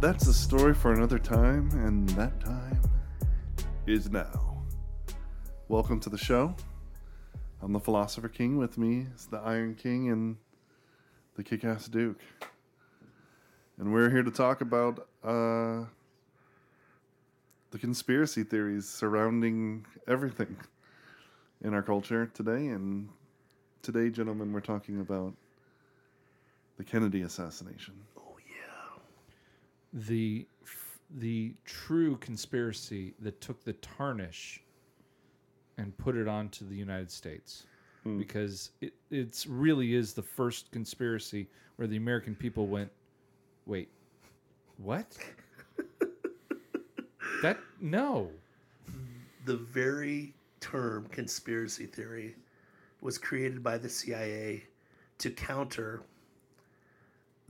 That's a story for another time, and that time is now. Welcome to the show. I'm the Philosopher King. With me is the Iron King and the Kick Ass Duke. And we're here to talk about uh, the conspiracy theories surrounding everything in our culture today. And today, gentlemen, we're talking about the Kennedy assassination. The the true conspiracy that took the tarnish and put it onto the United States. Hmm. Because it it's really is the first conspiracy where the American people went wait what? That no. The very term conspiracy theory was created by the CIA to counter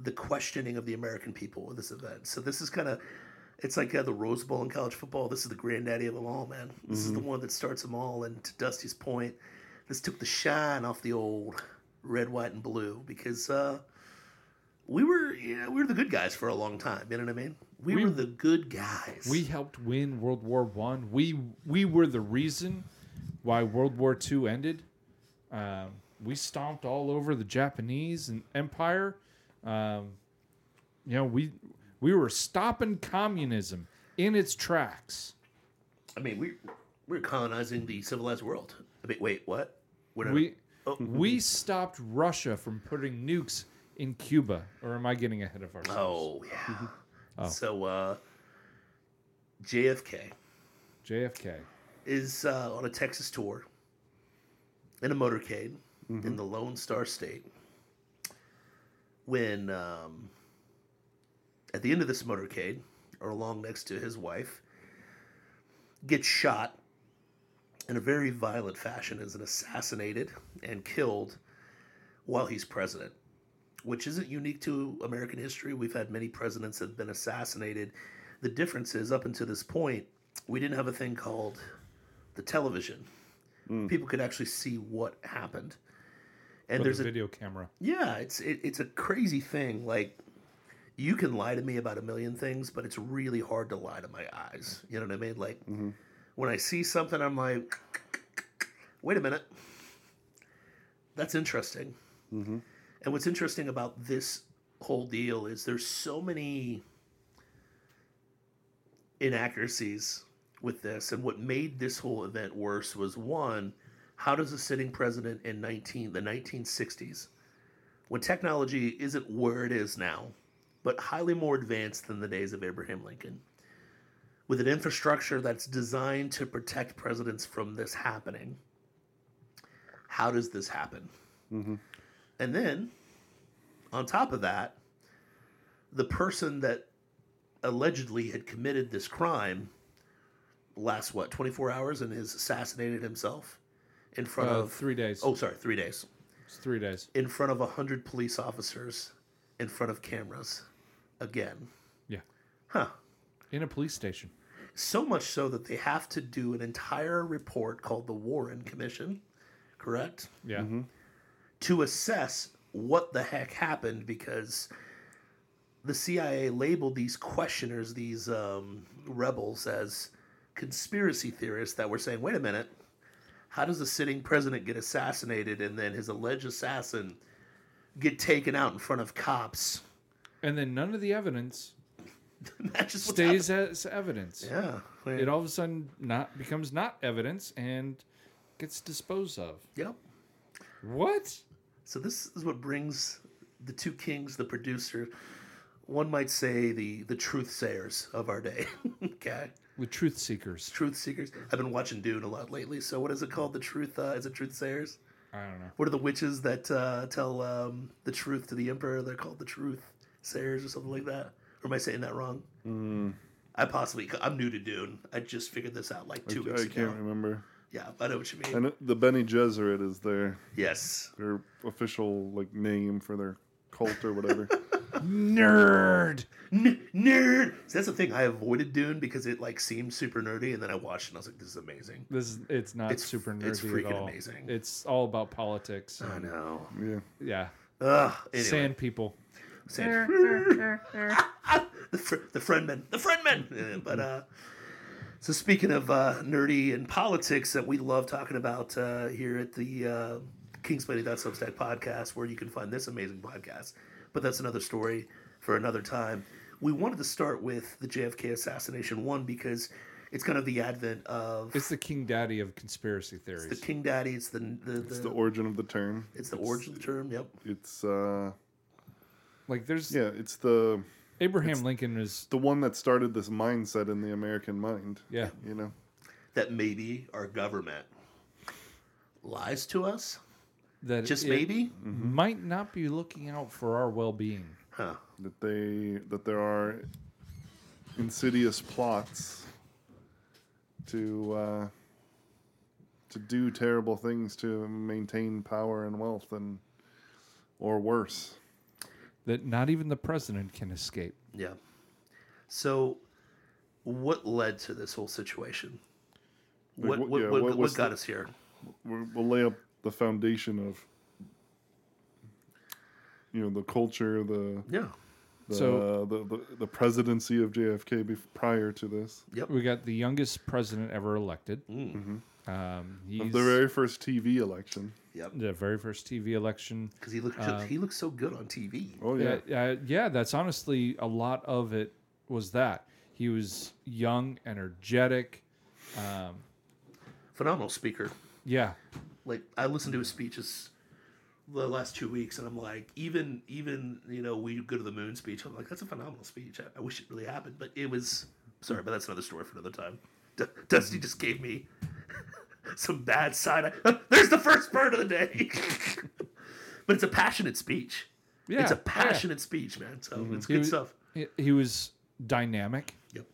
the questioning of the American people with this event. So this is kind of it's like uh, the Rose Bowl in college football. This is the granddaddy of them all, man. This is the one that starts them all. And to Dusty's point, this took the shine off the old red, white, and blue because uh, we were yeah, we were the good guys for a long time. You know what I mean? We, We- were the good guys. we helped win World War One we we were the reason why World War Two ended um, we stomped all over the Japanese and empire um, you know we we were stopping communism in its tracks I mean, we we're colonizing the civilized world. I mean, wait, what? We're we oh, we stopped Russia from putting nukes in Cuba or am I getting ahead of ourselves oh yeah. Oh. So uh, JFK JFK is uh, on a Texas tour in a motorcade in the Lone Star State. When um, at the end of this motorcade, or along next to his wife, gets shot in a very violent fashion, is assassinated and killed while he's president, which isn't unique to American history. We've had many presidents that have been assassinated. The difference is, up until this point, we didn't have a thing called the television. People could actually see what happened. And there's a a video camera yeah, it's it, it's a crazy thing. Like you can lie to me about a million things, but it's really hard to lie to my eyes. You know what I mean? Like mm-hmm. when I see something, I'm like, wait a minute, that's interesting. Mm-hmm. And what's interesting about this whole deal is there's so many inaccuracies with this, and what made this whole event worse was one, how does a sitting president in 19 the 1960s when technology isn't where it is now, but highly more advanced than the days of Abraham Lincoln, with an infrastructure that's designed to protect presidents from this happening. How does this happen? Mm-hmm. And then, on top of that, the person that allegedly had committed this crime lasts what 24 hours and has assassinated himself in front Uh, of three days. oh sorry three days it's three days in front of a hundred police officers, in front of cameras, again. yeah Huh. in a police station So much so that they have to do an entire report called the Warren Commission, correct? yeah To assess what the heck happened because the CIA labeled these questioners, these um, rebels, as conspiracy theorists that were saying, wait a minute, how does a sitting president get assassinated and then his alleged assassin get taken out in front of cops? and then none of the evidence stays as evidence. Yeah. It all of a sudden not becomes not evidence and gets disposed of. Yep. What? So this is what brings the two kings, the producer, one might say the the truth sayers of our day. okay. The truth seekers. Truth seekers. I've been watching Dune a lot lately. So what is it called? The truth uh, is it truth sayers? I don't know. What are the witches that uh, tell um, the truth to the emperor? They're called the truth sayers or something like that. Or am I saying that wrong? Mm, I possibly. I'm new to Dune. I just figured this out like two I, two I weeks can't remember. Yeah, I know what you mean. And the Bene Gesserit is their Yes. their official like name for their cult or whatever. Nerd. N- nerd. So that's the thing. I avoided Dune because it like seemed super nerdy, and then I watched it and I was like, "This is amazing." This is it's not It's- super nerdy it's freaking at all. amazing. It's all about politics. I and- know. yeah. yeah. Ugh. Anyway, Sand people. Sand- the fr- the friendmen, the friendmen. Uh, but uh, so speaking of uh, nerdy and politics that we love talking about uh, here at the uh, Kingsplaining.substack podcast, where you can find this amazing podcast. But that's another story for another time. We wanted to start with the JFK assassination one because it's kind of the advent of It's the king daddy of conspiracy theories. It's the. King Daddy. It's the the, the, It's the origin of the term. it's the origin of the term. Yep. It's uh like there's yeah, it's the Abraham Lincoln is the one that started this mindset in the American mind. yeah. You know. That maybe our government lies to us. That Just it maybe. might not be looking out for our well being. Huh. that they that there are insidious plots to uh, to do terrible things to maintain power and wealth and or worse. That not even the president can escape. Yeah. So, what led to this whole situation? Like, What what- what, yeah, what, what what was got the- us here? We're, we'll lay up the foundation of you know the culture, the Yeah. the So- the, the, the presidency of JFK bef- prior to this, Yep. We got the youngest president ever elected. Mm-hmm. Um, of the very first TV election. Yep. the very first TV election. Because he looked Um, he looks so good on TV. Oh Yeah, yeah, yeah, yeah. That's honestly a lot of it was that he was young, energetic. Um, Phenomenal speaker. yeah, Like I listened to his speeches the last two weeks, and I'm like, even even you know we go to the moon speech. I'm like, that's a phenomenal speech. I, I wish it really happened, but it was sorry, but that's another story for another time. D- Dusty just gave me some bad side. eye. There's the first bird of the day. but it's a passionate speech. yeah. it's a yeah. passionate speech, man. So it's good was- stuff. He, he was dynamic. Yep.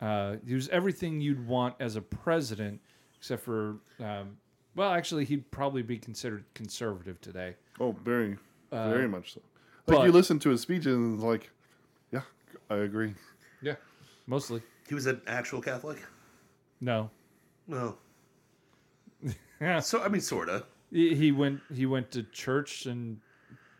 Uh, he was everything you'd want as a president, except for, um, well, actually, he'd probably be considered conservative today. Oh, very, very much so. Like but- you listen to his speeches and it's like, yeah, I agree. Yeah, mostly. He was an actual Catholic. No. No. Yeah. So I mean, sorta. He, he went. He went to church and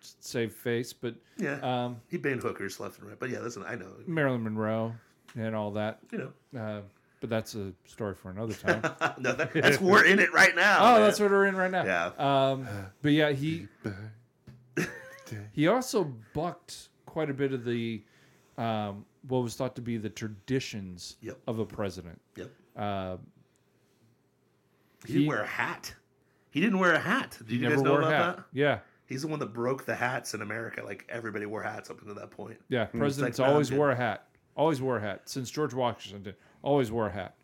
saved face, but Yeah. um, he banned hookers left and right. But yeah, listen, I know. Marilyn Monroe and all that. You know. Uh, but that's a story for another time. no, that, that's we're in it right now. oh, man. that's what we're in right now. Yeah. Um, but yeah, he he also bucked quite a bit of the um, what was thought to be the traditions Yep. of a president. Yep. Uh, He didn't he- wear a hat. He didn't wear a hat. Did you guys know about that? Yeah, He's the one that broke the hats in America. Like everybody wore hats up until that point. yeah. Presidents like, always wore a hat. Always wore a hat since George Washington. Always wore a hat.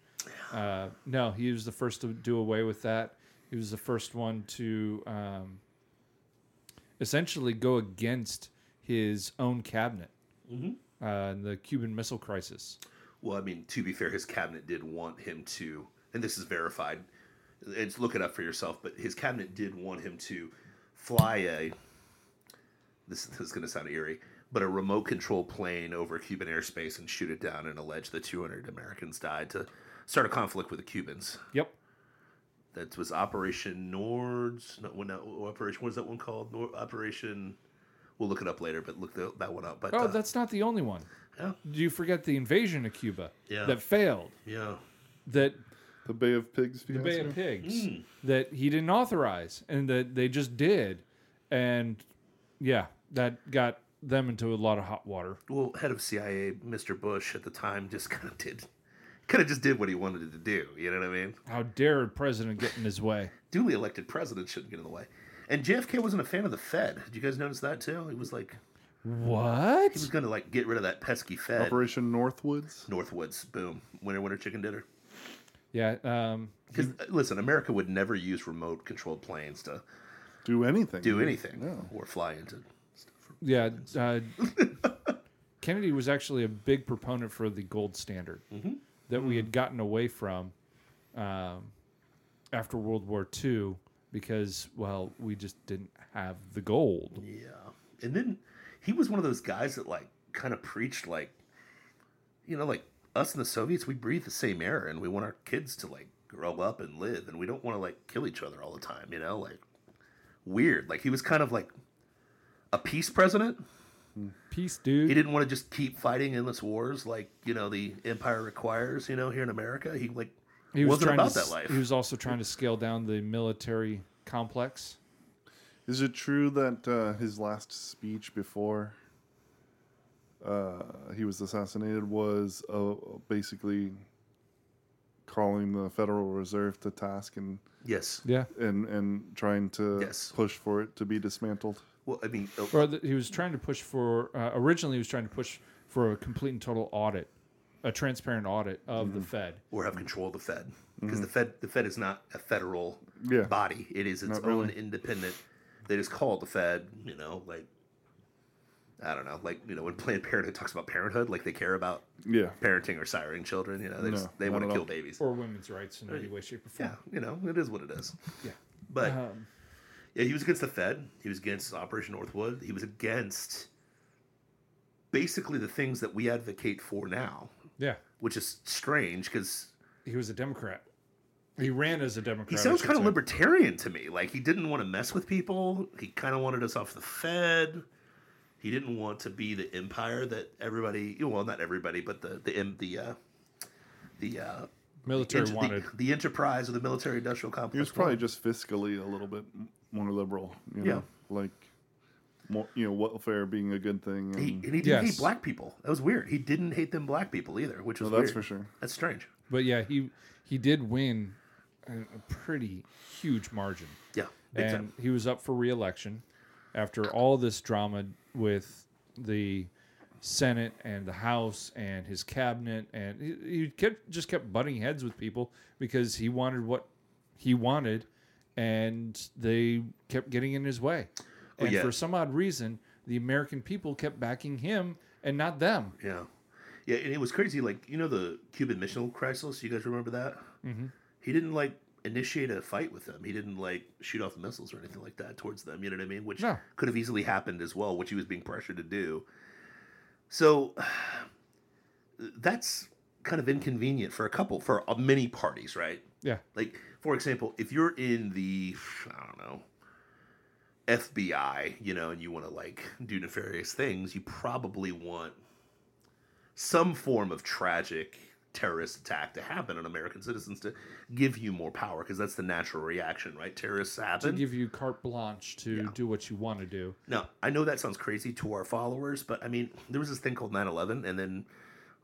Uh, no, he was the first to do away with that. He was the first one to um, essentially go against his own cabinet Mm-hmm. uh, in the Cuban Missile Crisis. Well, I mean, to be fair, his cabinet did want him to, and this is verified. It's look it up for yourself. But his cabinet did want him to fly a. This, this is going to sound eerie, but a remote control plane over Cuban airspace and shoot it down and allege that 200 Americans died to start a conflict with the Cubans. Yep. That was Operation Nords. No, when that, Operation what is that one called? Nor, Operation. We'll look it up later, but look the, that one up. But Oh, uh, that's not the only one. yeah, Do you forget the invasion of Cuba Yeah. that failed? yeah. That The Bay of Pigs the. Bay of Pigs Hmm. that he didn't authorize and that they just did, and yeah, that got them into a lot of hot water. Well, head of CIA, Mr. Bush at the time, just kind of did, kind of just did what he wanted to do. You know what I mean? How dare a president get in his way? Duly elected president shouldn't get in the way. And JFK wasn't a fan of the Fed. Did you guys notice that too? He was like, What? he was going to like get rid of that pesky Fed. Operation Northwoods. Northwoods, boom, winner, winner, chicken dinner. Yeah. Um, Because listen, America would never use remote controlled planes to Do anything. do anything No. or fly into. Yeah. Uh, Kennedy was actually a big proponent for the gold standard that we had gotten away from um, after World War II because, well, we just didn't have the gold. Yeah, and then he was one of those guys that like kind of preached like, you know, like us and the Soviets, we breathe the same air, and we want our kids to like grow up and live, and we don't want to like kill each other all the time. You know, like weird. Like he was kind of like a peace president. Peace, dude. He didn't want to just keep fighting endless wars like you know the empire requires. You know, here in America, he like He was wasn't about to, that life. He was also trying to scale down the military complex. Is it true that uh, his last speech before uh, he was assassinated was uh, basically calling the Federal Reserve to task and yes. Yeah. and and trying to Yes. push for it to be dismantled? Well, I mean, uh, Or the, he was trying to push for. Uh, originally, he was trying to push for a complete and total audit, a transparent audit of Mm-hmm. the Fed. or have control of the Fed because the Fed the Fed is not a federal Yeah. body. It is its Not own really. independent. They just call it the Fed. You know, like I don't know, like you know when Planned Parenthood talks about parenthood, like they care about Yeah. parenting or siring children. You know, they No, just they want to kill babies. Or women's rights in any way, shape, or form. Yeah, you know, it is what it is. Yeah. But Um, yeah, he was against the Fed. He was against Operation Northwood. He was against basically the things that we advocate for now, yeah. which is strange because He was a Democrat. He ran as a Democrat. He sounds kind of libertarian to me. Like he didn't want to mess with people. He kind of wanted us off the Fed. He didn't want to be the empire that everybody, well, not everybody, but the the the uh, the uh, Military ent- the- wanted. the, enterprise of the military industrial complex. He was probably just fiscally a little bit m- more liberal. You know? Like, more, you know, welfare being a good thing. And, He, and he didn't Yes. hate black people. That was weird. He didn't hate them black people either, which was well, that's weird. for sure. That's strange. But yeah, he he did win a, a pretty huge margin. Yeah, big and time. he was up for reelection after all this drama with the Senate and the House and his cabinet, and he, he kept just kept butting heads with people because he wanted what he wanted, and they kept getting in his way. Well, And yeah. for some odd reason, the American people kept backing him and not them. Yeah, yeah, and it was crazy. Like you know the Cuban Missile Crisis. You guys remember that? Mm-hmm. He didn't like initiate a fight with them. He didn't like shoot off missiles or anything like that towards them. You know what I mean? Which No. could have easily happened as well, which he was being pressured to do. So that's kind of inconvenient for a couple, for many parties, right? Yeah, Like, for example, if you're in the, I don't know, FBI, you know, and you want to like do nefarious things, you probably want some form of tragic terrorist attack to happen on American citizens to give you more power because that's the natural reaction, right? Terrorists happen. to give you carte blanche to Yeah. do what you want to do. Now, I know that sounds crazy to our followers, but I mean, there was this thing called 9/11 and then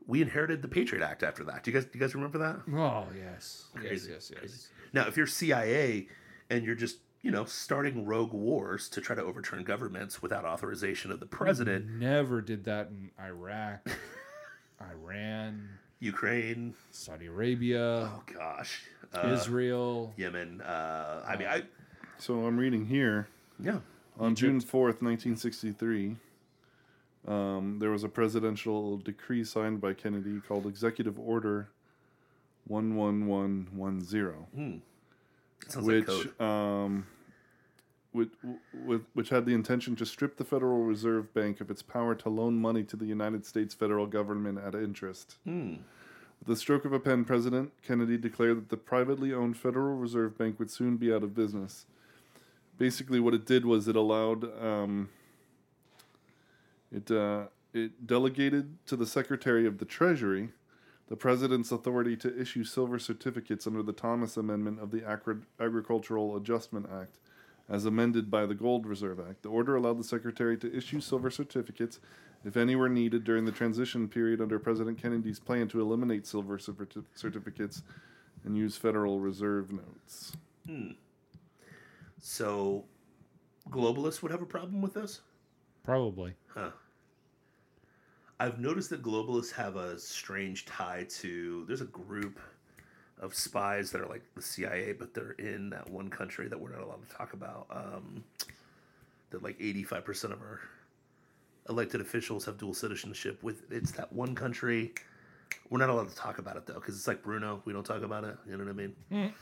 we inherited the Patriot Act after that. Do you guys do you guys remember that? Oh yes, Crazy, yes, yes, yes. Now, if you're CIA and you're just, you know, starting rogue wars to try to overturn governments without authorization of the president, Never did that in Iraq, Iran, Ukraine, Saudi Arabia, oh gosh, uh, Israel. Yemen, uh, I mean, I, So I'm reading here yeah, on June 4th, 1963. Um, there was a presidential decree signed by Kennedy called Executive Order 11110. it sounds like which um, which, which had the intention to strip the Federal Reserve Bank of its power to loan money to the United States federal government at interest. Hmm. With the stroke of a pen, President Kennedy declared that the privately owned Federal Reserve Bank would soon be out of business. Basically, what it did was it allowed um, it uh, it delegated to the Secretary of the Treasury the President's authority to issue silver certificates under the Thomas Amendment of the Agri- Agricultural Adjustment Act, As amended by the Gold Reserve Act, the order allowed the Secretary to issue silver certificates if any were needed during the transition period under President Kennedy's plan to eliminate silver certi- certificates and use Federal Reserve notes. So, globalists would have a problem with this? Probably. I've noticed that globalists have a strange tie to. There's a group of spies that are like the CIA, but they're in that one country that we're not allowed to talk about. Um, that like 85% of our elected officials have dual citizenship with. It's that one country. We're not allowed to talk about it though, because it's like Bruno. We don't talk about it. You know what I mean?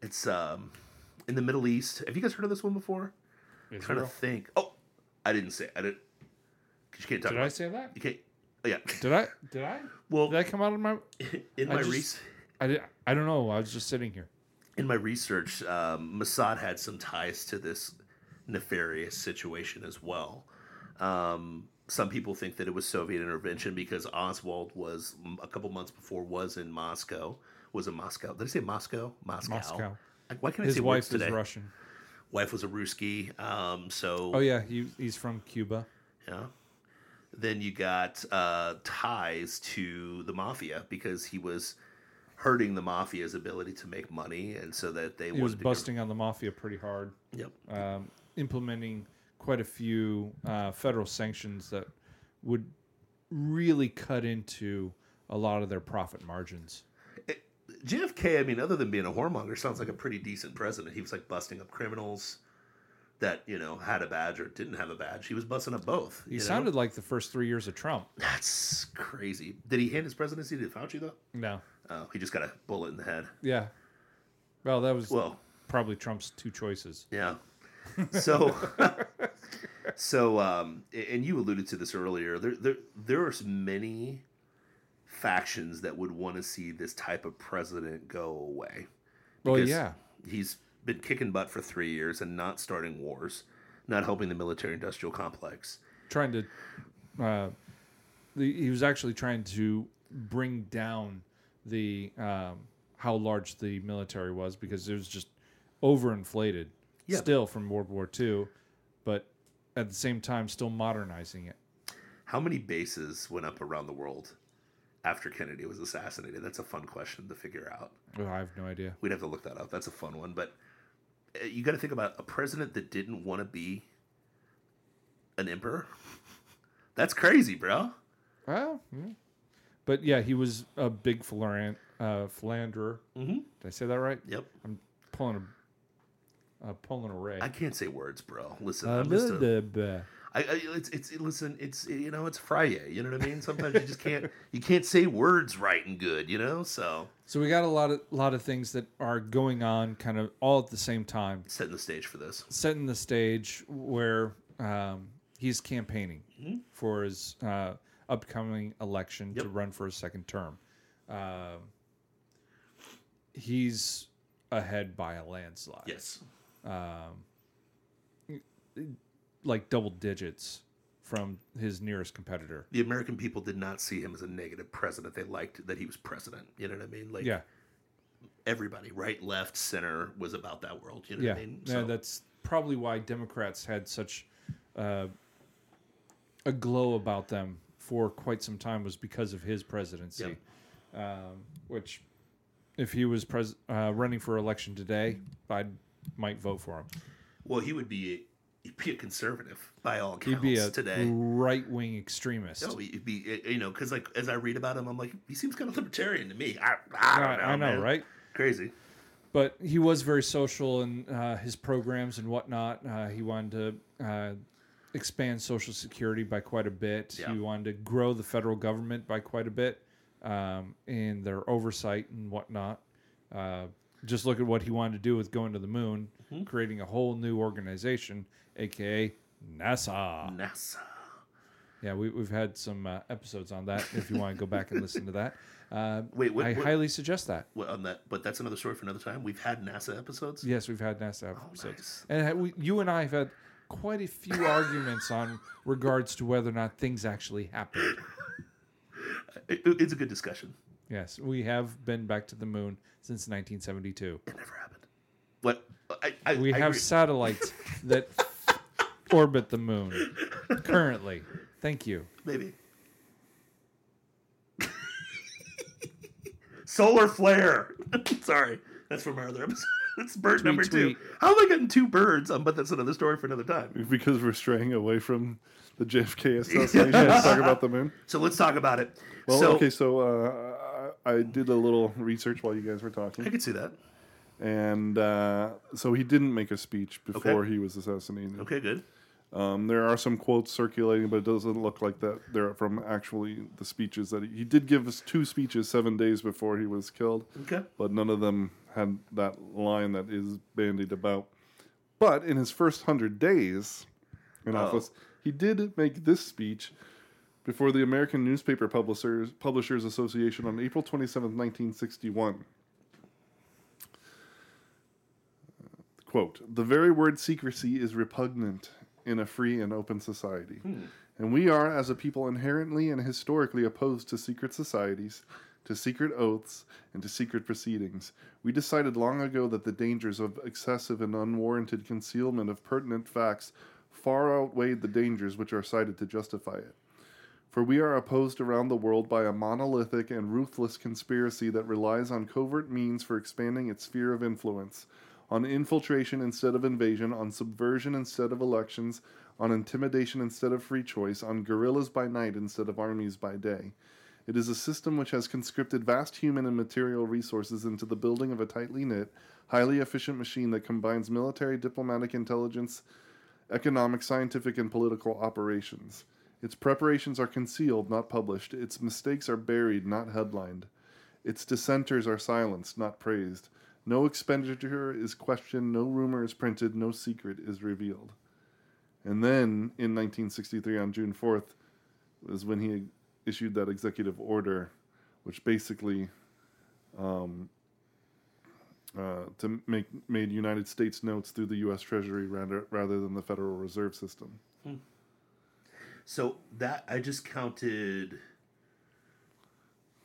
It's um, in the Middle East. Have you guys heard of this one before? i'm trying to think. Oh, I didn't say. It. I didn't. Cause you can't talk Did about. I say that? You can't. Yeah. Did I? Did I? Well, Did I come out of my? in I my just- res- I did. I don't know. I was just sitting here. in my research, um, Mossad had some ties to this nefarious situation as well. Um, some people think that it was Soviet intervention because Oswald was a couple months before was in Moscow. Was in Moscow. Did I say Moscow? Moscow. Moscow. Why can't I His say wife words is today? Russian. Wife was a Ruski. Um, so Oh yeah, he he's from Cuba. Yeah. Then you got uh, ties to the mafia because he was hurting the mafia's ability to make money, and so that they He was busting on the mafia pretty hard, yep. um, implementing quite a few uh, federal sanctions that would really cut into a lot of their profit margins. JFK, I mean, other than being a whoremonger, sounds like a pretty decent president. He was like busting up criminals that you know had a badge or didn't have a badge. He was busting up both. He know? sounded like the first three years of Trump. that's crazy. Did he hand his presidency to Fauci though? No. Oh, he just got a bullet in the head. Yeah. Well, that was Well, probably Trump's two choices. Yeah. So, so, um, and you alluded to this earlier. There, there, there are many factions that would want to see this type of president go away. Well, yeah. he's been kicking butt for three years and not starting wars, not helping the military-industrial complex. trying to uh, the, he was actually trying to bring down the um, how large the military was because it was just overinflated Yeah. still from World War II, but at the same time still modernizing it. How many bases went up around the world after Kennedy was assassinated? That's a fun question to figure out. Oh, I have no idea. We'd have to look that up. That's a fun one. But you got to think about a president that didn't want to be an emperor. That's crazy, bro. Well, yeah. but yeah, he was a big philan- uh, philanderer. Mm-hmm. Did I say that right? Yep. I'm pulling a uh, pulling a ray. I can't say words, bro. Listen, I'm just a. I, I, it's, it's, listen, it's, you know, it's Friday. You know what I mean? Sometimes you just can't, you can't say words right and good, you know? So So we got a lot of lot of things that are going on, kind of all at the same time, setting the stage for this. setting the stage where um, he's campaigning Mm-hmm. for his uh, upcoming election to run for a second term. Um he's ahead by a landslide, Yes. Like double digits from his nearest competitor. The American people did not see him as a negative president. They liked that he was president. You know what I mean? Like Yeah, everybody, right, left, center was about that world. You know yeah, what I mean? yeah. That's probably why Democrats had such uh, a glow about them for quite some time was because of his presidency. Um, which, if he was pres- uh, running for election today, I might vote for him. Well, he would be he'd be a conservative by all accounts He'd be a today. right wing extremist. No, he'd be you know because like as I read about him, I'm like he seems kind of libertarian to me. I, I I, don't know, I know, man. right? Crazy. But he was very social in uh, his programs and whatnot. Uh, he wanted to uh, expand Social Security by quite a bit. Yeah. He wanted to grow the federal government by quite a bit um, in their oversight and whatnot. Uh, just look at what he wanted to do with going to the moon, Mm-hmm. creating a whole new organization, aka NASA. NASA. Yeah, we, we've had some uh, episodes on that. If you want to go back and listen to that, uh, Wait, what- I what- highly suggest that. Well, on that, but that's another story for another time. We've had NASA episodes. Yes, we've had NASA episodes, Oh, nice. and we, you and I have had quite a few arguments on regards to whether or not things actually happened. It- it's a good discussion. Yes, we have been back to the moon since 1972. It never happened. What I, I, We I have agree. satellites that orbit the moon currently. Thank you. maybe solar flare. Sorry, that's from our other episode. That's bird number two. tweet. How am I getting two birds? Um, but that's another story for another time. Because we're straying away from the JFK assassination. let's talk about the moon. So let's talk about it. Well, so okay, so uh, I I did a little research while you guys were talking. I could see that. And uh, so he didn't make a speech before he was assassinated. Okay, good. Um, there are some quotes circulating, but it doesn't look like that they're from actually the speeches that he, he did give us two speeches seven days before he was killed, Okay. but none of them had that line that is bandied about. But in his first hundred days in Oh. office, he did make this speech before the American Newspaper Publishers Publishers Association on April twenty seventh, nineteen sixty one. Quote, the very word secrecy is repugnant in a free and open society. Hmm. And we are, as a people, inherently and historically opposed to secret societies, to secret oaths, and to secret proceedings. We decided long ago that the dangers of excessive and unwarranted concealment of pertinent facts far outweighed the dangers which are cited to justify it. For we are opposed around the world by a monolithic and ruthless conspiracy that relies on covert means for expanding its sphere of influence, on infiltration instead of invasion, on subversion instead of elections, on intimidation instead of free choice, on guerrillas by night instead of armies by day. It is a system which has conscripted vast human and material resources into the building of a tightly knit, highly efficient machine that combines military, diplomatic intelligence, economic, scientific, and political operations. Its preparations are concealed, not published. Its mistakes are buried, not headlined. Its dissenters are silenced, not praised. No expenditure is questioned, no rumor is printed, no secret is revealed. And then in 1963, on June 4th, was when he issued that executive order, which basically um, uh, to make made United States notes through the U.S. Treasury rather rather than the Federal Reserve System. So that I just counted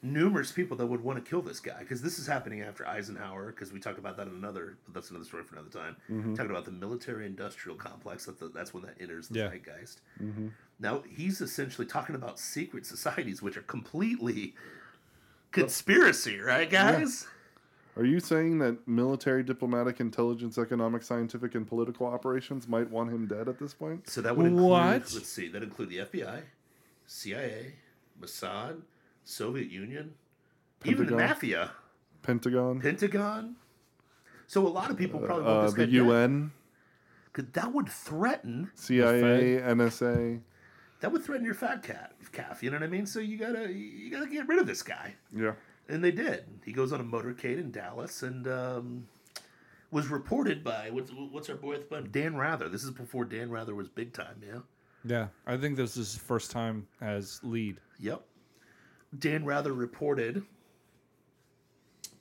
numerous people that would want to kill this guy because this is happening after Eisenhower. Because we talked about that in another, but that's another story for another time. Mm-hmm. Talking about the military-industrial complex. That that's when that enters the Yeah. zeitgeist. Mm-hmm. Now he's essentially talking about secret societies, which are completely conspiracy, right, guys? Are you saying that military, diplomatic, intelligence, economic, scientific, and political operations might want him dead at this point? So that would include. What? Let's see. That include the FBI, CIA, Mossad, Soviet Union, even the Pentagon. mafia, Pentagon, Pentagon. So a lot of people probably want uh, this the guy UN, because that would threaten CIA, NSA. that would threaten your fat cat calf. You know what I mean? So you gotta you gotta get rid of this guy, Yeah. and they did. He goes on a motorcade in Dallas and. um was reported by what's what's our boy at the bottom? Dan Rather. This is before Dan Rather was big time, yeah. Yeah, I think this is his first time as lead. Yep. Dan Rather reported.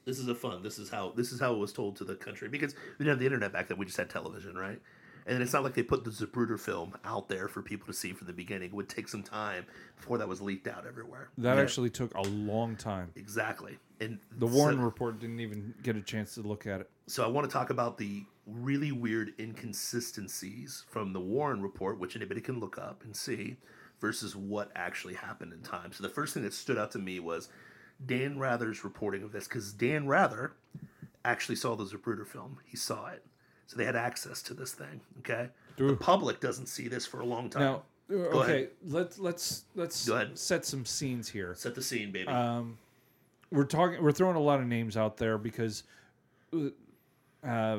This is a fun. This is how this is how it was told to the country because we didn't have the internet back then. We just had television, right? And it's not like they put the Zapruder film out there for people to see from the beginning. It would take some time before that was leaked out everywhere. That actually took a long time. exactly. And The Warren so, report didn't even get a chance to look at it. so I want to talk about the really weird inconsistencies from the Warren report, which anybody can look up and see, versus what actually happened in time. So the first thing that stood out to me was Dan Rather's reporting of this, because Dan Rather actually saw the Zapruder film. He saw it. So they had access to this thing. Okay. The public doesn't see this for a long time. Now, uh, okay, ahead. let's let's let's Go ahead. set some scenes here. Set the scene, baby. Um, we're talking. We're throwing a lot of names out there because uh,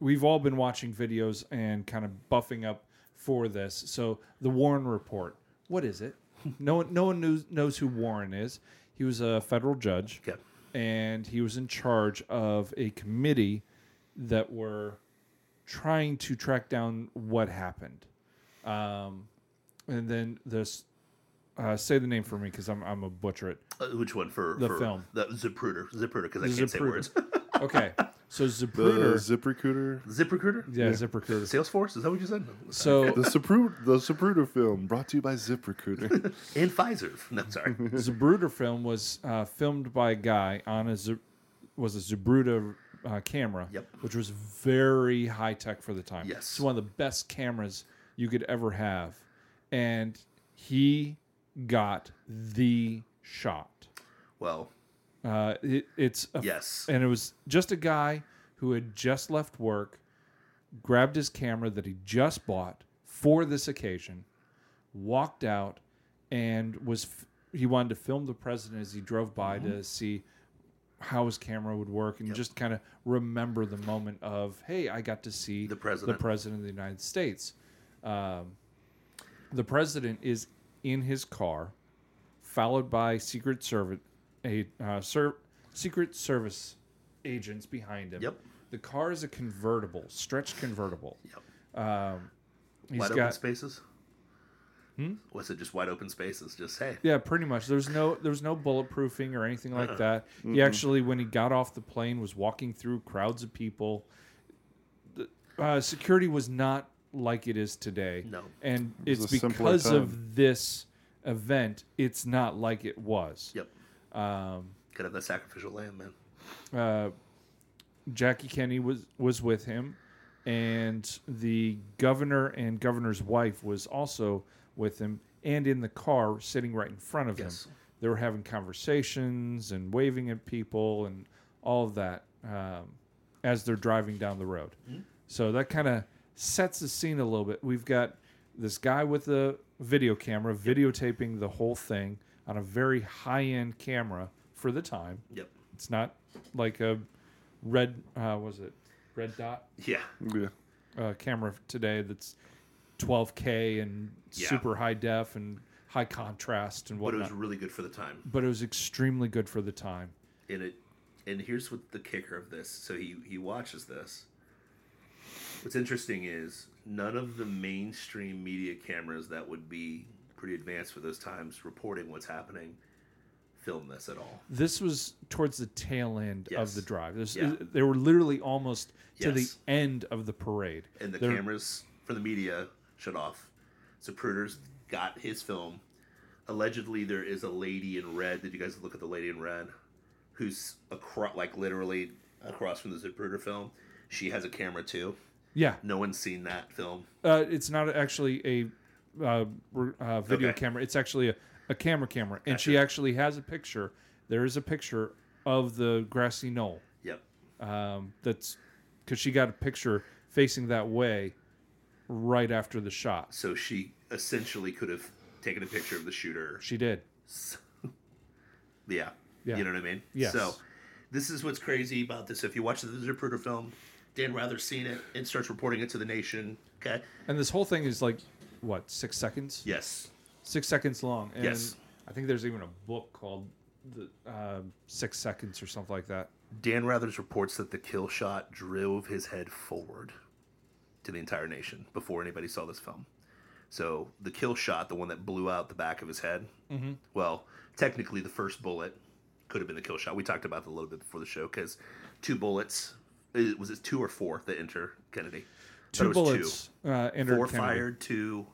we've all been watching videos and kind of buffing up for this. So the Warren report. What is it? No one. No one knows knows who Warren is. He was a federal judge, and he was in charge of a committee that were trying to track down what happened. Um, and then this. Uh, say the name for me because I'm I'm a butcher it. Uh, which one for The for film. The Zapruder. Zapruder, because I can't say words. Okay, so The Zapruder, ZipRecruiter. ZipRecruiter. yeah, ZipRecruiter. Salesforce. Is that what you said? So The Zapruder, the Zapruder film brought to you by ZipRecruiter. and Pfizer. No, sorry. Zapruder film was uh, filmed by a guy on a Z- was a Zapruder uh, camera, Yep. which was very high tech for the time. Yes. it's one of the best cameras you could ever have, and he got the shot. Well, Uh, it, it's a, yes. and it was just a guy who had just left work, grabbed his camera that he just bought for this occasion, walked out, and was f- he wanted to film the president as he drove by Mm-hmm. to see how his camera would work and just kind of remember the moment of hey I got to see The president. the president of the United States. Um, the president is in his car, followed by Secret Service, a uh, ser- Secret Service agents behind him. Yep. The car is a convertible, stretch convertible. Yep. Um, he's wide open got spaces. Hmm? Was it just wide open spaces? Just hey. yeah, pretty much. There's no there's no bulletproofing or anything like that. He actually, when he got off the plane, was walking through crowds of people. The- Uh, security was not like it is today. No. and was it's a simpler because time. of this event. It's not like it was. Yep. Um, Could have that sacrificial lamb, man. uh, Jackie Kennedy was was with him, and the governor and governor's wife was also with him, and in the car, sitting right in front of Yes. him. They were having conversations and waving at people and all of that um, as they're driving down the road. So that kind of sets the scene a little bit. We've got this guy with a video camera videotaping the whole thing on a very high end camera for the time. Yep. It's not like a red, uh, was it red dot Yeah. Yeah. uh, camera today that's 12K and Yeah. super high def and high contrast and But it was really good for the time. but it was extremely good for the time. And it and here's what the kicker of this. So he he watches this. What's interesting is none of the mainstream media cameras that would be pretty advanced for those times reporting what's happening film this at all. This was towards the tail end Yes. of the drive. This, Yeah. They were literally almost to the end of the parade. And the They're- cameras for the media shut off. So Pruders got his film. Allegedly, there is a lady in red. Did you guys look at the lady in red? Who's across, like literally across from the Zapruder film. She has a camera too. Yeah, No one's seen that film. uh, it's not actually a uh, uh, video Okay. camera. It's actually a, a camera camera, and she actually has a picture. There is a picture of the grassy knoll. Yep. Um, that's because she got a picture facing that way right after the shot. So she essentially could have taken a picture of the shooter. She did. Yeah. Yeah. You know what I mean? Yes. So this is what's crazy about this. If you watch the Zapruder film, Dan Rather's seen it and starts reporting it to the nation. Okay. And this whole thing is like what six seconds? Yes. Six seconds long. And Yes. I think there's even a book called the uh, Six Seconds or something like that. Dan Rathers reports that the kill shot drove his head forward to the entire nation before anybody saw this film. So the kill shot, the one that blew out the back of his head, mm-hmm. well, technically the first bullet could have been the kill shot. We talked about that a little bit before the show because two bullets, was it two or four that enter Kennedy? Two bullets uh, Two. entered Four Kennedy. fired to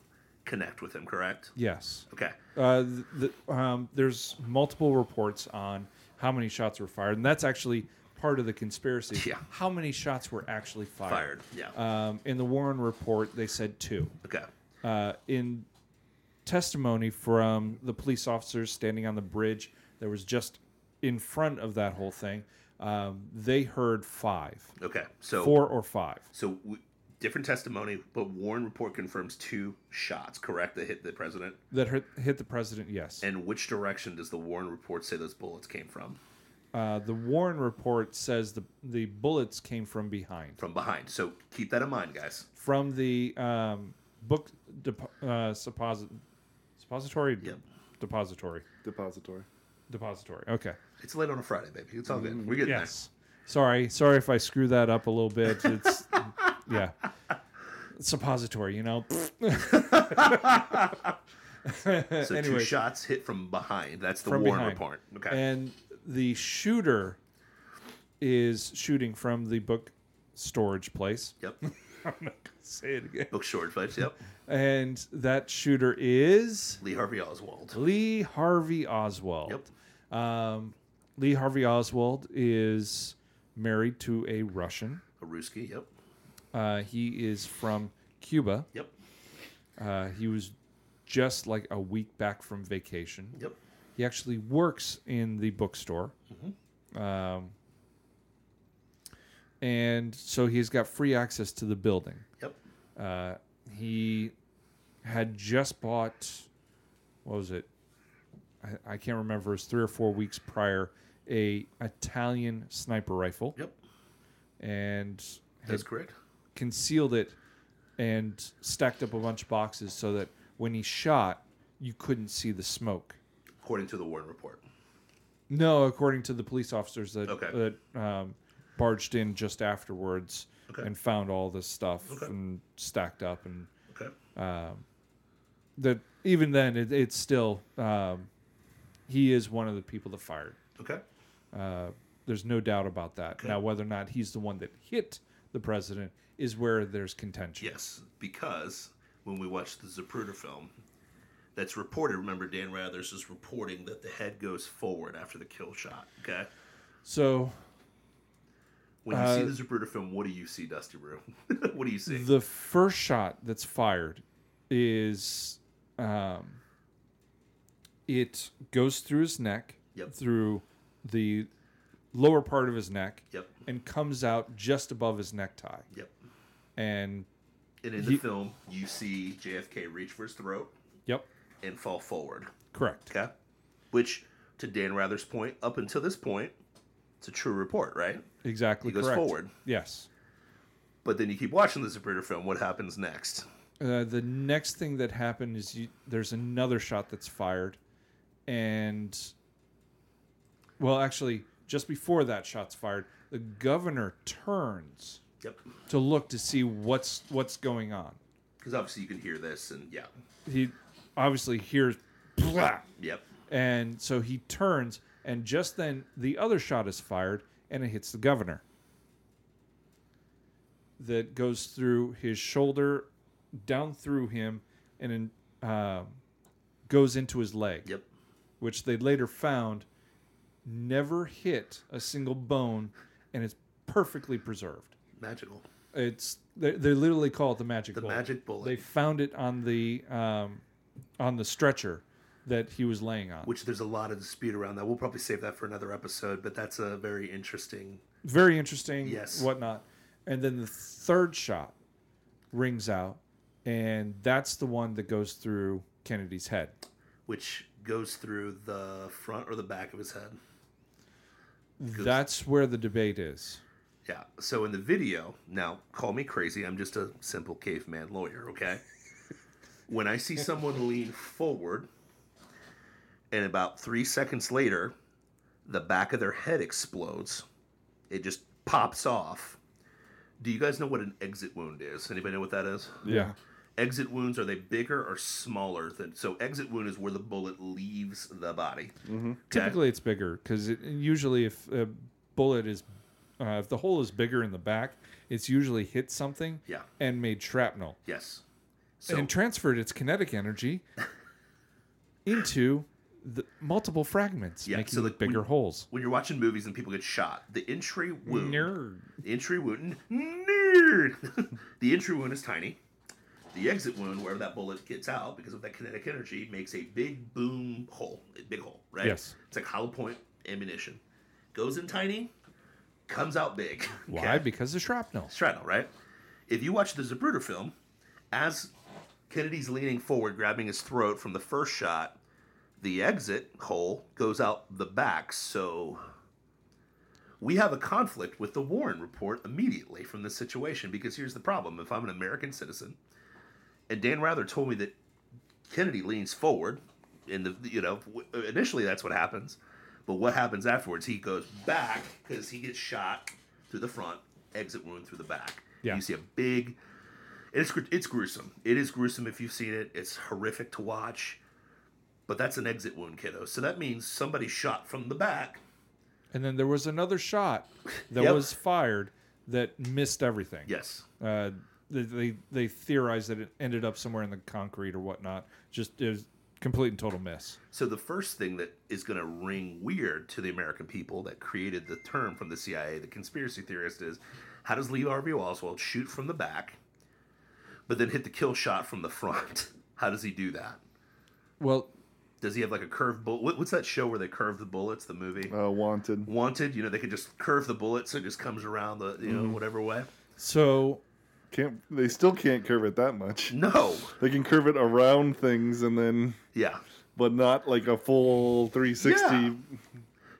connect with him, correct? Yes. Okay. Uh, the, um, there's multiple reports on how many shots were fired, and that's actually part of the conspiracy. Yeah. How many shots were actually fired? Fired. Yeah. Um, in the Warren report, they said two. okay. Uh, in testimony from the police officers standing on the bridge that was just in front of that whole thing, um, they heard five, Okay. So four or five. So w- different testimony, but Warren report confirms two shots, correct, that hit the president. That hit, hit the president, yes. And which direction does the Warren report say those bullets came from? Uh, the Warren report says the the bullets came from behind, From behind. So keep that in mind, guys. from the um, book dep- uh, supposit- suppository. Yep. Depository. Depository. Depository. Okay. It's late on a Friday, baby. It's all good. We're getting Yes. Sorry, sorry if I screw that up a little bit. It's yeah. Suppository, you know. there. So two Anyways. shots hit from behind. That's the From Warren behind. report. Okay. And the shooter is shooting from the book storage place. yep. Say it again. Book short fights. Yep. And that shooter is Lee Harvey Oswald. Lee Harvey Oswald. Yep. Um, Lee Harvey Oswald is married to a Russian. A Ruski, yep. Uh, he is from Cuba. Yep. Uh, he was just like a week back from vacation. Yep. He actually works in the bookstore. Mm-hmm. Um, and so he's got free access to the building. Yep. Uh, he had just bought, what was it? I, I can't remember. It was three or four weeks prior, a Italian sniper rifle, Yep. and That's had correct. Concealed it and stacked up a bunch of boxes so that when he shot, you couldn't see the smoke. According to the Warren report. No, according to the police officers that Okay. that um, barged in just afterwards Okay. and found all this stuff Okay. and stacked up, and Okay. that even then it, it's still um, he is one of the people that fired. Okay. Uh, there's no doubt about that. Now, whether or not he's the one that hit the president is where there's contention. Yes, because when we watch the Zapruder film, that's reported. Remember, Dan Rathers is reporting that the head goes forward after the kill shot. Okay. So When you Uh, see the Zapruder film, what do you see, Dusty Brew? what do you see? the first shot that's fired is um, it goes through his neck, Yep. through the lower part of his neck, Yep. and comes out just above his necktie. Yep. And And in He- the film, you see JFK reach for his throat yep, and fall forward. correct. Okay. Which, to Dan Rather's point, up until this point, it's a true report, right? Exactly He goes correct. forward. Yes. But then you keep watching the Zapruder film. What happens next? Uh, the next thing that happened is you, there's another shot that's fired, and well, actually, just before that shot's fired, the governor turns Yep. to look to see what's what's going on. Because obviously you can hear this, and yeah. He obviously hears, blah, Yep. and so he turns, and just then the other shot is fired, and it hits the governor. That goes through his shoulder, down through him, and then um goes into his leg, Yep. which they later found never hit a single bone, and it's perfectly preserved. Magical. It's they, they literally call it the magic The bullet. magic bullet. They found it on the um, on the stretcher that he was laying on. Which there's a lot of dispute around that. We'll probably save that for another episode, but that's a very interesting. Very interesting. Yes. Whatnot. And then the third shot rings out, and that's the one that goes through Kennedy's head. Which goes through the front or the back of his head. That's where the debate is. Yeah. So in the video, now call me crazy. I'm just a simple caveman lawyer, okay? when I see someone lean forward, and about three seconds later, the back of their head explodes, it just pops off. Do you guys know what an exit wound is? Anybody know what that is? Yeah. Exit wounds are they bigger or smaller than? So exit wound is where the bullet leaves the body. Mm-hmm. Okay? Typically, it's bigger because it, usually, if a bullet is, uh, if the hole is bigger in the back, it's usually hit something Yeah. and made shrapnel. Yes. So and transferred its kinetic energy into the multiple fragments, Yeah, making so like bigger when- holes. when you're watching movies and people get shot, the entry wound, Nerd. the entry wound, nerd. the entry wound is tiny. The exit wound, wherever that bullet gets out because of that kinetic energy, makes a big boom hole, a big hole, right? Yes. It's like hollow point ammunition. Goes in tiny, comes out big. Why? Okay? Because of shrapnel. Shrapnel, right? If you watch the Zapruder film, as Kennedy's leaning forward, grabbing his throat from the first shot, the exit hole goes out the back. So we have a conflict with the Warren report immediately from this situation because here's the problem: if I'm an American citizen, and Dan Rather told me that Kennedy leans forward, and the you know initially that's what happens, but what happens afterwards? He goes back because he gets shot through the front, exit wound through the back. Yeah. You see a big. It's it's gruesome. It is gruesome if you've seen it. It's horrific to watch. But that's an exit wound, kiddo. So that means somebody shot from the back. And then there was another shot that Yep. was fired that missed everything. Yes. Uh, they, they they theorized that it ended up somewhere in the concrete or whatnot. Just it was complete and total miss. So the first thing that is going to ring weird to the American people that created the term from the CIA, the conspiracy theorist, is how does Lee Harvey Oswald shoot from the back, but then hit the kill shot from the front? How does he do that? Well, Does he have like a curved bullet? What's that show where they curve the bullets? The movie Uh, wanted. Wanted. You know, they could just curve the bullet so it just comes around the you know whatever way. so Can't they still can't curve it that much? No. They can curve it around things and then, Yeah. but not like a full 360. Yeah.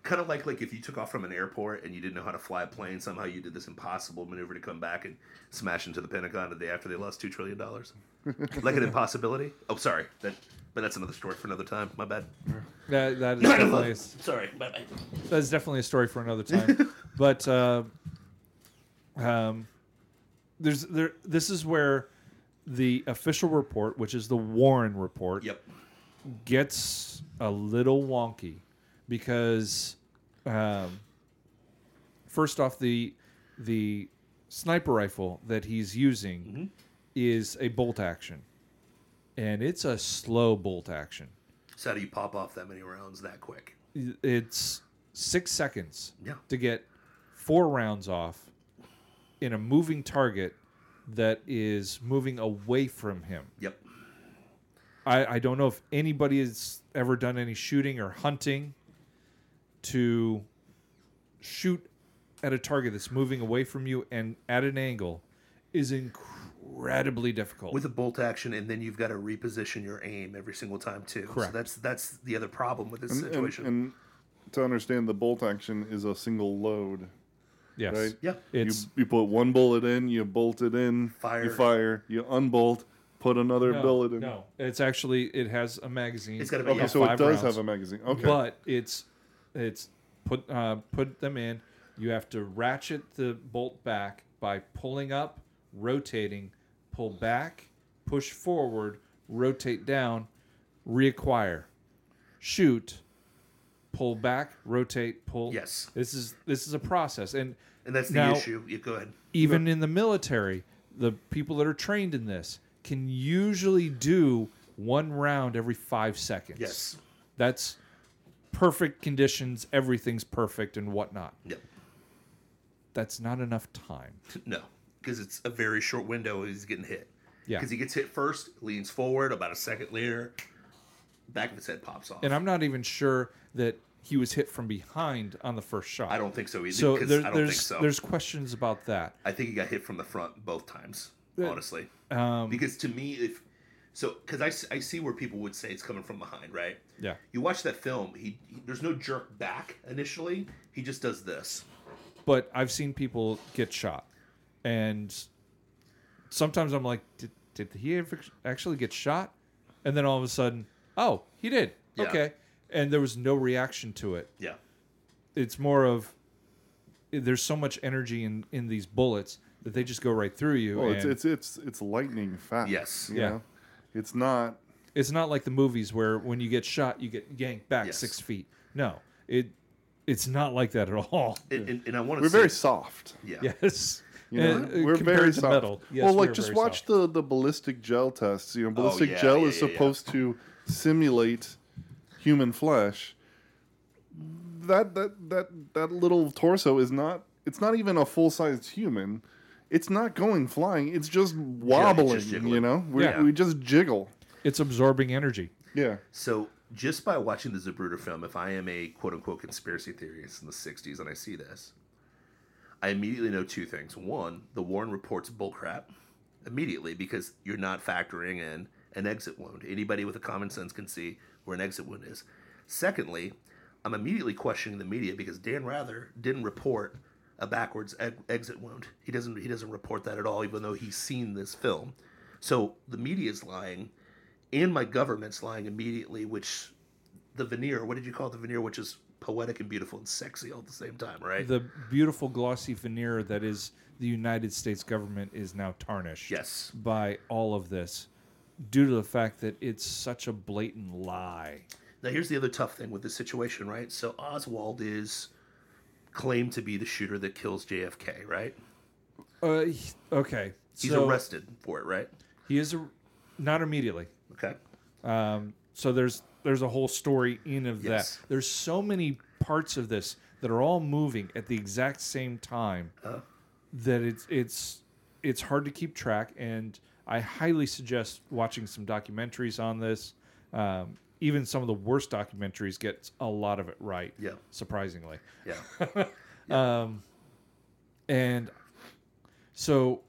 Kind of like like if you took off from an airport and you didn't know how to fly a plane, somehow you did this impossible maneuver to come back and smash into the Pentagon the day after they lost two trillion dollars. like an impossibility. Oh, sorry. That, but that's another story for another time. My bad. that that is definitely Sorry. My bad. that's definitely a story for another time. but uh, um, there's there. This is where the official report, which is the Warren report, Yep. gets a little wonky because um, first off the the sniper rifle that he's using is a bolt action and it's a slow bolt action So how do you pop off that many rounds that quick? it's six seconds Yeah. to get four rounds off in a moving target that is moving away from him Yep. I, I don't know if anybody has ever done any shooting or hunting to shoot at a target that's moving away from you and at an angle is incredibly difficult. With a bolt action, and then you've got to reposition your aim every single time too. Correct. So that's that's the other problem with this And, and, situation. and to understand, the bolt action is a single load. Yes. right? yeah. It's you, you put one bullet in, you bolt it in, Fire. you fire, you unbolt, put another no, bullet in. no. It's actually it has a magazine. It's gotta be- Okay, Yeah, so it five does rounds. have a magazine. Okay. But it's it's put uh, put them in. You have to ratchet the bolt back by pulling up, rotating, pull back, push forward, rotate down, reacquire, shoot, pull back, rotate, pull. Yes. This is this is a process, and And that's the Now- issue. You go ahead. even in the military, the people that are trained in this can usually do one round every five seconds. Yes. That's perfect conditions, everything's perfect and whatnot. Yep. That's not enough time. No, because it's a very short window. He's getting hit. Yeah. Because he gets hit first, leans forward. About a second later, back of his head pops off. And I'm not even sure that he was hit from behind on the first shot. I don't think so either. So there, I don't there's think so. there's questions about that. I think he got hit from the front both times. Honestly, Um, because to me, if so, because I, I see where people would say it's coming from behind, right? yeah. You watch that film. He, he there's no jerk back initially. He just does this. But I've seen people get shot, and sometimes I'm like, did, did he ever actually get shot? And then all of a sudden, oh, he did. Yeah. Okay, and there was no reaction to it. Yeah. It's more of there's so much energy in in these bullets that they just go right through you. well, it's, and it's it's it's lightning fast. Yes. you Yeah. know? It's not. it's not like the movies where when you get shot, you get yanked back Yes. six feet. No, it it's not like that at all. And, and, and I want to. We're very soft. Yeah. Yes. You know, And, uh, we're very to soft. metal. Yes, well, like just watch soft. the the ballistic gel tests. You know, ballistic Oh, yeah, gel yeah, is yeah, yeah. supposed to simulate human flesh. That that that that little torso is not. It's not even a full sized human. It's not going flying. It's just wobbling. jiggling. you know, we Yeah. we just jiggle. It's absorbing energy. Yeah. So just by watching the Zapruder film, if I am a quote unquote conspiracy theorist in the '60s and I see this, I immediately know two things. One, the Warren reports bullcrap immediately because you're not factoring in an exit wound. Anybody with a common sense can see where an exit wound is. Secondly, I'm immediately questioning the media because Dan Rather didn't report a backwards e- exit wound. He doesn't. He doesn't report that at all, even though he's seen this film. So the media is lying, and my government's lying immediately. Which the veneer. What did you call? The veneer, which is poetic and beautiful and sexy all at the same time, right? The beautiful glossy veneer that is the United States government is now tarnished. Yes. By all of this, due to the fact that it's such a blatant lie. Now here's the other tough thing with this situation, right? So Oswald is claimed to be the shooter that kills JFK, right? Uh, he- okay. He's so arrested for it, right? He is a, not immediately. Okay. Um, so there's there's a whole story in of Yes. that. There's so many parts of this that are all moving at the exact same time that it's it's it's hard to keep track. And I highly suggest watching some documentaries on this. Um, even some of the worst documentaries get a lot of it right. Yeah. surprisingly. Yeah. And so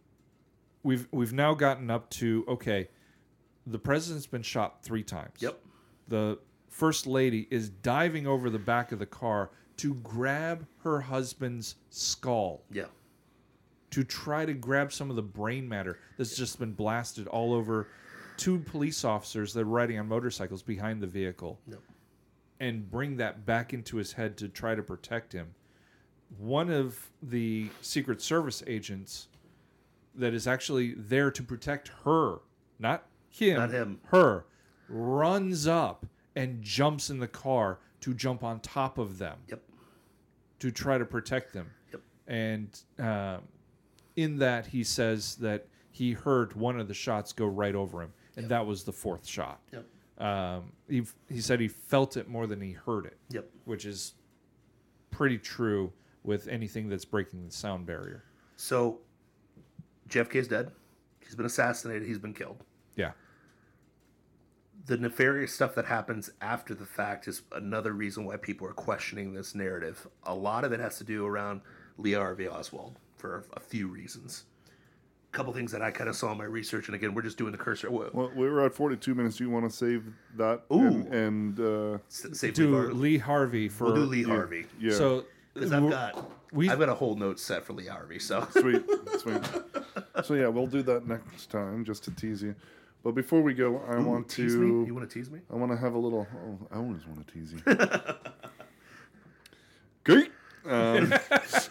we've we've now gotten up to okay, the president's been shot three times. Yep. The first lady is diving over the back of the car to grab her husband's skull Yeah. To try to grab some of the brain matter that's just been blasted all over two police officers that are riding on motorcycles behind the vehicle Yep. and bring that back into his head to try to protect him. One of the Secret Service agents that is actually there to protect her, not him, Not him. her, runs up and jumps in the car to jump on top of them Yep. to try to protect them. Yep. And um, in that, he says that he heard one of the shots go right over him, and that was the fourth shot. Yep. Um, he he said he felt it more than he heard it, Yep. which is pretty true with anything that's breaking the sound barrier. So JFK is dead. He's been assassinated. He's been killed. Yeah. The nefarious stuff that happens after the fact is another reason why people are questioning this narrative. A lot of it has to do around Lee Harvey Oswald for a few reasons. A couple things that I kind of saw in my research, and again, we're just doing the cursor. Whoa, Well, we were at 42 minutes. Do you want to save that? Ooh. And, and uh, s- save Do Lee Harvey. Lee Harvey for We'll do Lee Harvey yeah, So because I've got we- I've got a whole note set for Lee Harvey. So sweet, sweet. So yeah, we'll do that next time, just to tease you. But before we go, I Ooh, want tease to. me. You want to tease me? I want to have a little. Oh, I always want to tease you. Great. Um,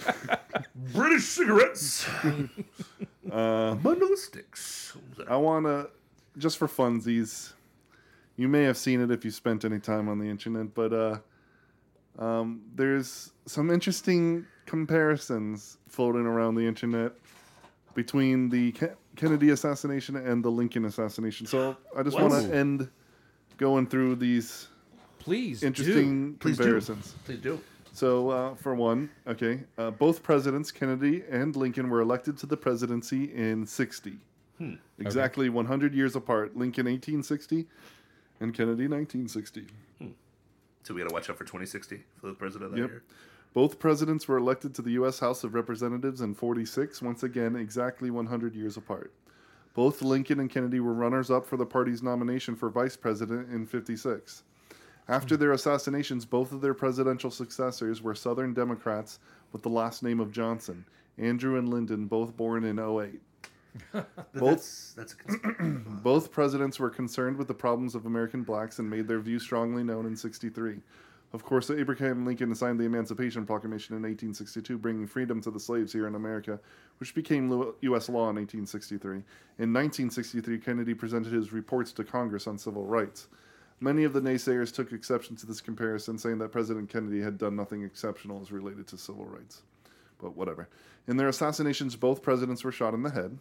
British cigarettes. uh, Bundle sticks. I want to, just for funsies, you may have seen it if you spent any time on the internet, but uh, um, there's some interesting comparisons floating around the internet between the Ke- Kennedy assassination and the Lincoln assassination. So I just want to end going through these please do. interesting Please do. comparisons. Please do. So, uh, for one, okay, uh, both presidents, Kennedy and Lincoln, were elected to the presidency in 60. Hmm. Exactly 100 years apart. Lincoln 1860 and Kennedy 1960. So we got to watch out for 2060 for the president of that Yep. year. Both presidents were elected to the U.S. House of Representatives in 46, once again, exactly 100 years apart. Both Lincoln and Kennedy were runners up for the party's nomination for vice president in 56. After their assassinations, both of their presidential successors were Southern Democrats with the last name of Johnson, Andrew and Lyndon, both born in 08. Both- That's, that's a. Both presidents were concerned with the problems of American blacks and made their views strongly known in 63. Of course, Abraham Lincoln signed the Emancipation Proclamation in 1862, bringing freedom to the slaves here in America, which became U.S. law in 1863. In 1963, Kennedy presented his reports to Congress on civil rights. Many of the naysayers took exception to this comparison, saying that President Kennedy had done nothing exceptional as related to civil rights. But whatever. In their assassinations, both presidents were shot in the head.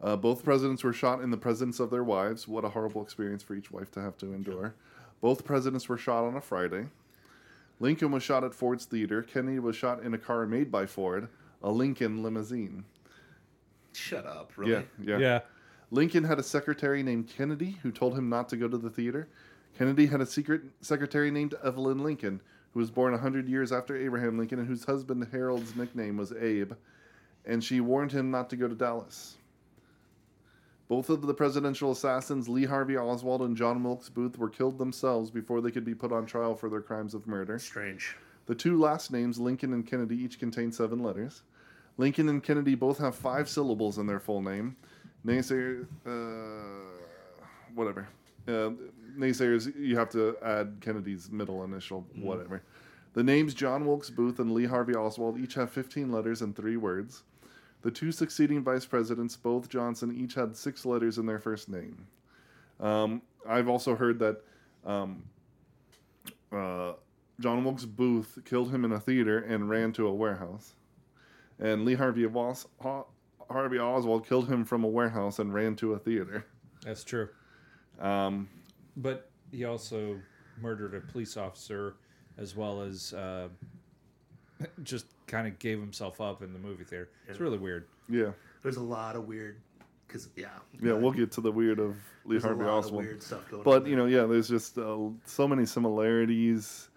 Uh, both presidents were shot in the presence of their wives. What a horrible experience for each wife to have to endure. Both presidents were shot on a Friday. Lincoln was shot at Ford's Theater. Kennedy was shot in a car made by Ford, a Lincoln limousine. Shut up, really? Yeah, yeah. Yeah. Lincoln had a secretary named Kennedy who told him not to go to the theater. Kennedy had a secret secretary named Evelyn Lincoln, who was born 100 years after Abraham Lincoln and whose husband Harold's nickname was Abe, and she warned him not to go to Dallas. Both of the presidential assassins, Lee Harvey Oswald and John Wilkes Booth, were killed themselves before they could be put on trial for their crimes of murder. Strange. The two last names, Lincoln and Kennedy, each contain seven letters. Lincoln and Kennedy both have five syllables in their full name. Naysayer, uh, whatever. Uh, naysayers, you have to add Kennedy's middle initial, whatever. The names John Wilkes Booth and Lee Harvey Oswald each have 15 letters and three words. The two succeeding vice presidents, both Johnson, each had six letters in their first name. Um, I've also heard that um, uh, John Wilkes Booth killed him in a theater and ran to a warehouse. And Lee Harvey, Os- Ho- Harvey Oswald killed him from a warehouse and ran to a theater. That's true. Um, But he also murdered a police officer as well as uh, just kind of gave himself up in the movie theater. It's really weird. yeah, There's a lot of weird, because yeah, yeah. We'll get to the weird of Lee there's a Harvey lot of Oswald. weird stuff going. But there. you know, yeah, there's just uh, so many similarities,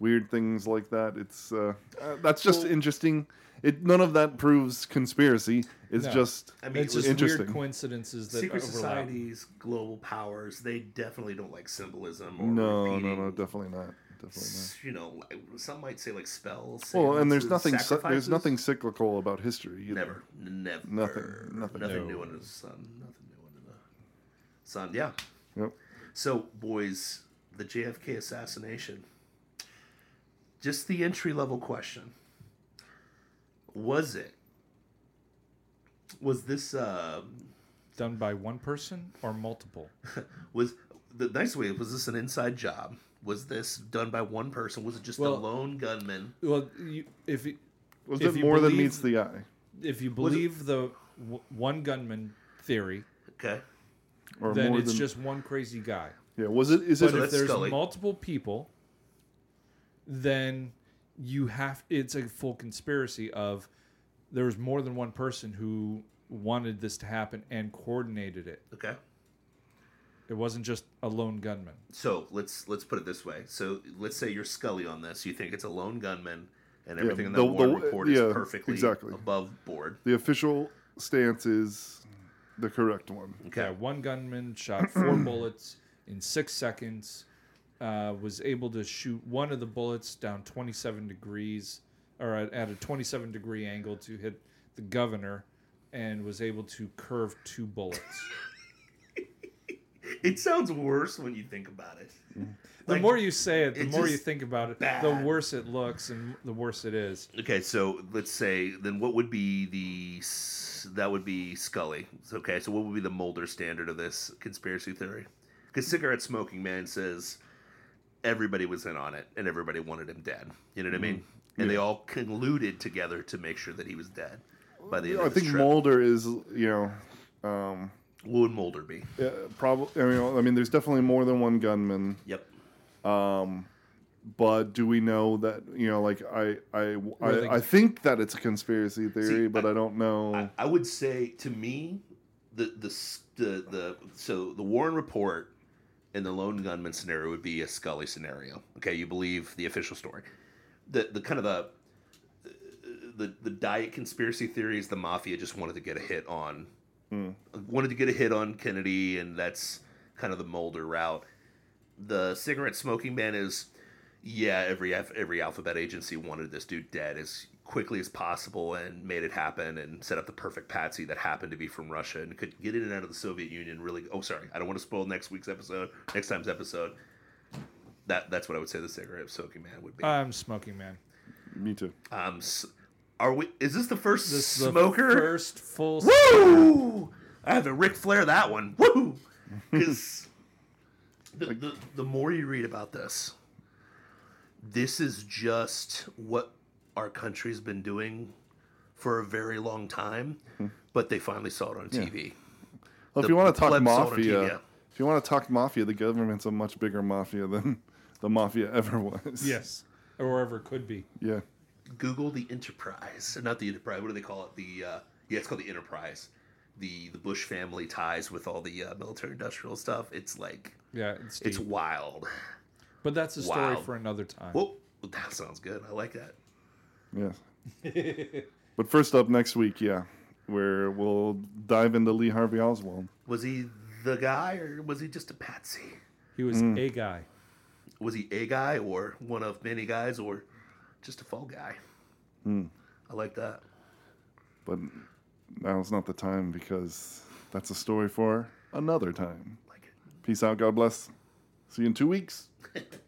weird things like that. It's uh, uh, that's just Well- interesting. It none of that proves conspiracy. It's No. just I mean, It's it was just interesting. weird coincidences that secret overlap. societies, global powers, they definitely don't like symbolism or no, no, repeating, no, definitely not. Definitely s- You know, like, some might say like spells. Well, and there's seances, nothing cy- there's sacrifices. nothing cyclical about history. either. Never, never, Nothing, nothing. nothing No. new under the sun. Nothing new under the sun. Yeah. Yep. So, boys, the JFK assassination. Just the entry level question. Was it? Was this uh, Done by one person or multiple? was the nice way? Was this an inside job? Was this done by one person? Was it just Well- a lone gunman? Well, you, if you, Was If it you more than meets the eye, if you Was it- believe the w- one gunman theory, Okay, or then more it's than just one crazy guy. yeah? Was it? Is But it? if there's Scully. multiple people, then you have it's a full conspiracy of there was more than one person who wanted this to happen and coordinated it. okay. It wasn't just a lone gunman. So let's let's put it this way. So let's say you're Scully on this. You think it's a lone gunman, and everything in that the- Warren the- report yeah, is perfectly exactly. above board. the official stance is the correct one. Okay. Yeah, one gunman shot four bullets in six seconds. Uh, was able to shoot one of the bullets down 27 degrees, or at, at a 27 degree angle to hit the governor, and was able to curve two bullets. It sounds worse when you think about it. The Like, more you say it, the more you think about it, the worse it looks and the worse it is. Okay, so let's say then what would be the that would be Scully. Okay, so what would be the Mulder standard of this conspiracy theory? Because cigarette smoking man says everybody was in on it and everybody wanted him dead. You know what I mean? And they all colluded together to make sure that he was dead by the end I of this think trip. Mulder is you know. Um, would Mulder be? Yeah, probably. I mean, I mean, there's definitely more than one gunman. Yep. But do we know that you know? Like, I, I, I, I think that it's a conspiracy theory, See, but I, don't know. I, I would say to me, the the the the so the Warren report and the lone gunman scenario would be a Scully scenario. Okay, you believe the official story. The the kind of the the the diet conspiracy theory is the mafia just wanted to get a hit on hmm. wanted to get a hit on Kennedy, and that's kind of the Mulder route. The cigarette smoking man is yeah, every every alphabet agency wanted this dude dead as quickly as possible and made it happen and set up the perfect patsy that happened to be from Russia and could get in and out of the Soviet Union really oh sorry, I don't want to spoil next week's episode, next time's episode. That that's what I would say the cigarette smoking man would be. I'm smoking man. Me too. um are we is this the first This is the smoker? first full. Woo! I have to Ric Flair that one. Woo! Because the, the, the more you read about this, this is just what our country's been doing for a very long time, but they finally saw it on TV. Well, if The you want to talk plebs saw it on mafia, TV, yeah. if you want to talk mafia, the government's a much bigger mafia than the mafia ever was. Yes, or ever could be. Yeah. Google the Enterprise, not the Enterprise. What do they call it? The uh, yeah, it's called the Enterprise. The the Bush family ties with all the uh, military industrial stuff. It's like Yeah, it's, it's deep. wild. but that's a story wild. for another time. Whoa, that sounds good. I like that. Yes. but first up next week, yeah, where we'll dive into Lee Harvey Oswald. Was he the guy or was he just a patsy? He was Mm. a guy. Was he a guy or one of many guys or just a fall guy? I like that. But now's not the time because that's a story for another time. Like it. Peace out. God bless. See you in two weeks.